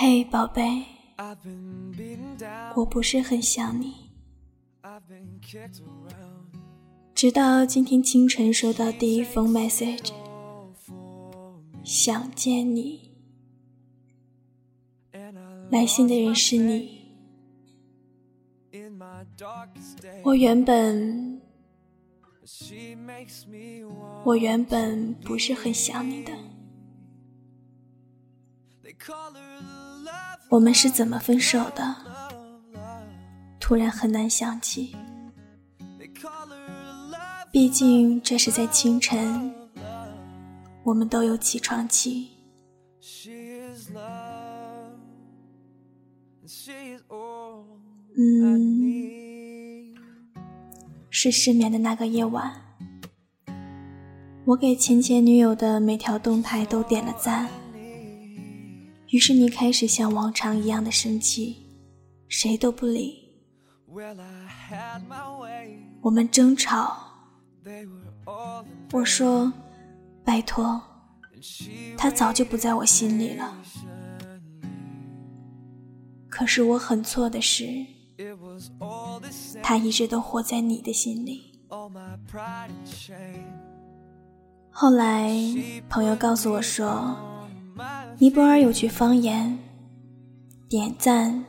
嘿，宝贝，我不是很想你。直到今天清晨收到第一封 message，想见你。来信的人是你。我原本，我原本不是很想你的。我们是怎么分手的？突然很难想起。毕竟这是在清晨，我们都有起床气。嗯，是失眠的那个夜晚，我给前前女友的每条动态都点了赞。于是你开始像往常一样的生气，谁都不理。我们争吵，我说：“拜托，他早就不在我心里了。”可是我很错的是，他一直都活在你的心里。后来朋友告诉我说。尼泊尔有句方言，点赞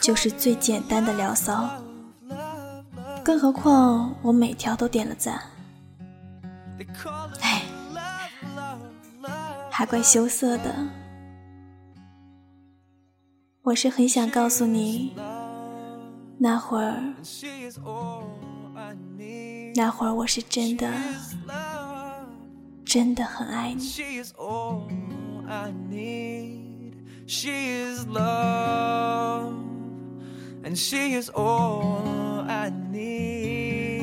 就是最简单的聊骚，更何况我每条都点了赞，哎，还怪羞涩的。我是很想告诉你，那会儿，那会儿我是真的，真的很爱你。I need. She is love, and she is all I need.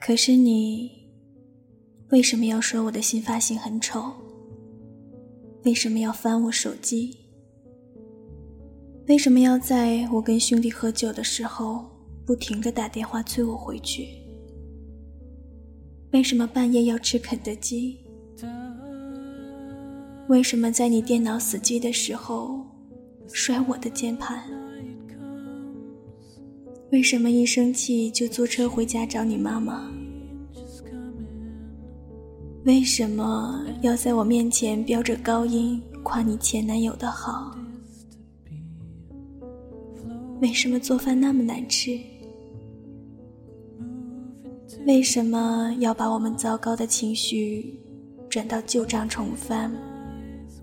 可是你为什么要说我的新发型很丑？为什么要翻我手机？为什么要在我跟兄弟喝酒的时候不停的打电话催我回去？为什么半夜要吃肯德基？为什么在你电脑死机的时候摔我的键盘？为什么一生气就坐车回家找你妈妈？为什么要在我面前飙着高音夸你前男友的好？为什么做饭那么难吃？为什么要把我们糟糕的情绪转到旧账重翻？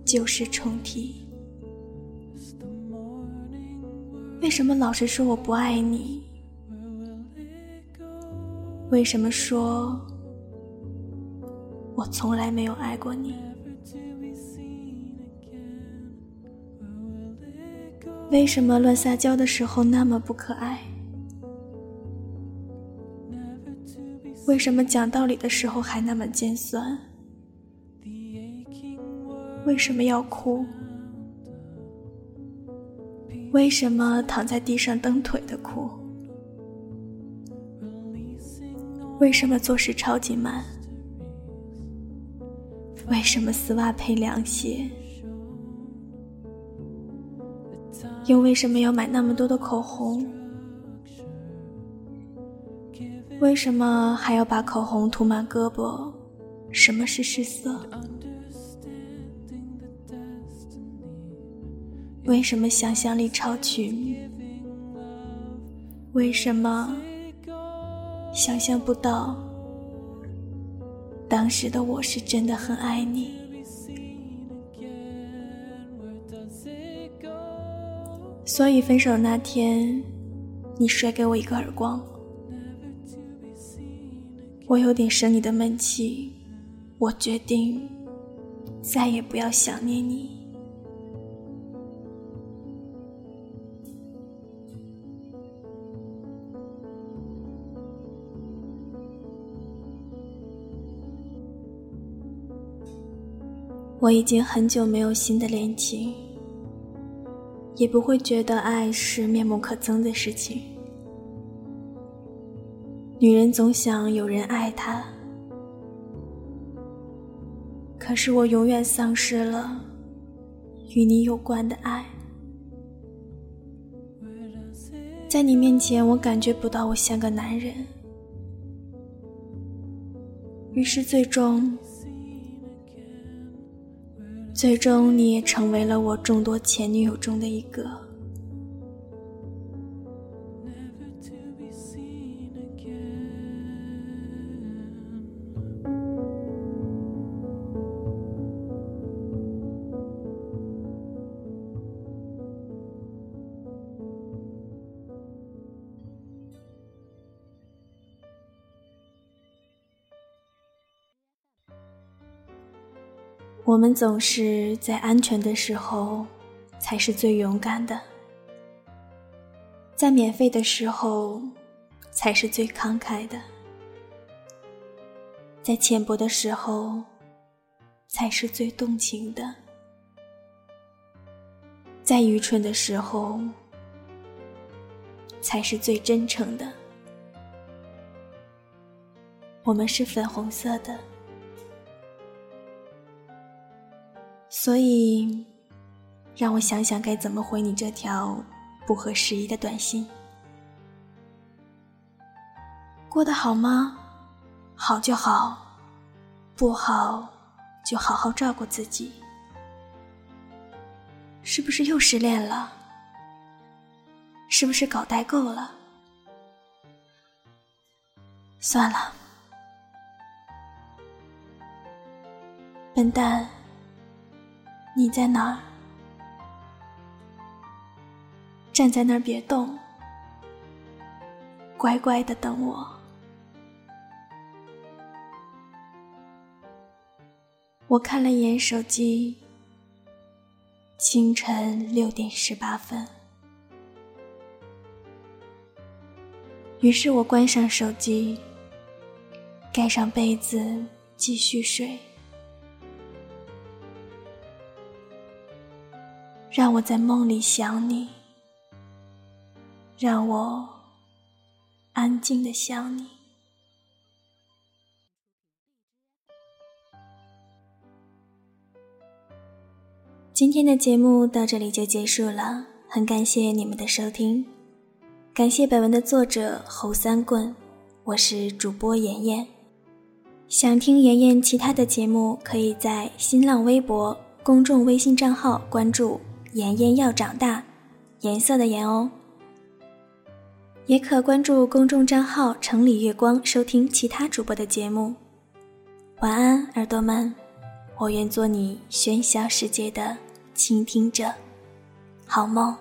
旧事重提，为什么老是说我不爱你？为什么说我从来没有爱过你？为什么乱撒娇的时候那么不可爱？为什么讲道理的时候还那么尖酸？为什么要哭？为什么躺在地上蹬腿的哭？为什么做事超级慢？为什么丝袜配凉鞋？又为什么要买那么多的口红？为什么还要把口红涂满胳膊？什么是失色？为什么想象力超群？为什么想象不到当时的我是真的很爱你？所以分手那天，你甩给我一个耳光，我有点生你的闷气。我决定再也不要想念你。我已经很久没有新的恋情，也不会觉得爱是面目可憎的事情。女人总想有人爱她，可是我永远丧失了与你有关的爱。在你面前，我感觉不到我像个男人，于是最终，最终你也成为了我众多前女友中的一个。我们总是在安全的时候，才是最勇敢的；在免费的时候，才是最慷慨的；在浅薄的时候，才是最动情的；在愚蠢的时候，才是最真诚的。我们是粉红色的。所以，让我想想该怎么回你这条不合时宜的短信。过得好吗？好就好，不好就好好照顾自己。是不是又失恋了？是不是搞代购了？算了，笨蛋。你在哪儿？站在那儿别动，乖乖的等我。我看了一眼手机，清晨六点十八分。于是我关上手机，盖上被子，继续睡。让我在梦里想你，让我安静的想你。今天的节目到这里就结束了，很感谢你们的收听，感谢本文的作者侯三棍，我是主播妍妍。想听妍妍其他的节目，可以在新浪微博公众微信账号关注。妍妍要长大，颜色的颜哦。也可关注公众账号“城里月光”，收听其他主播的节目。晚安，耳朵们，我愿做你喧嚣世界的倾听者，好梦。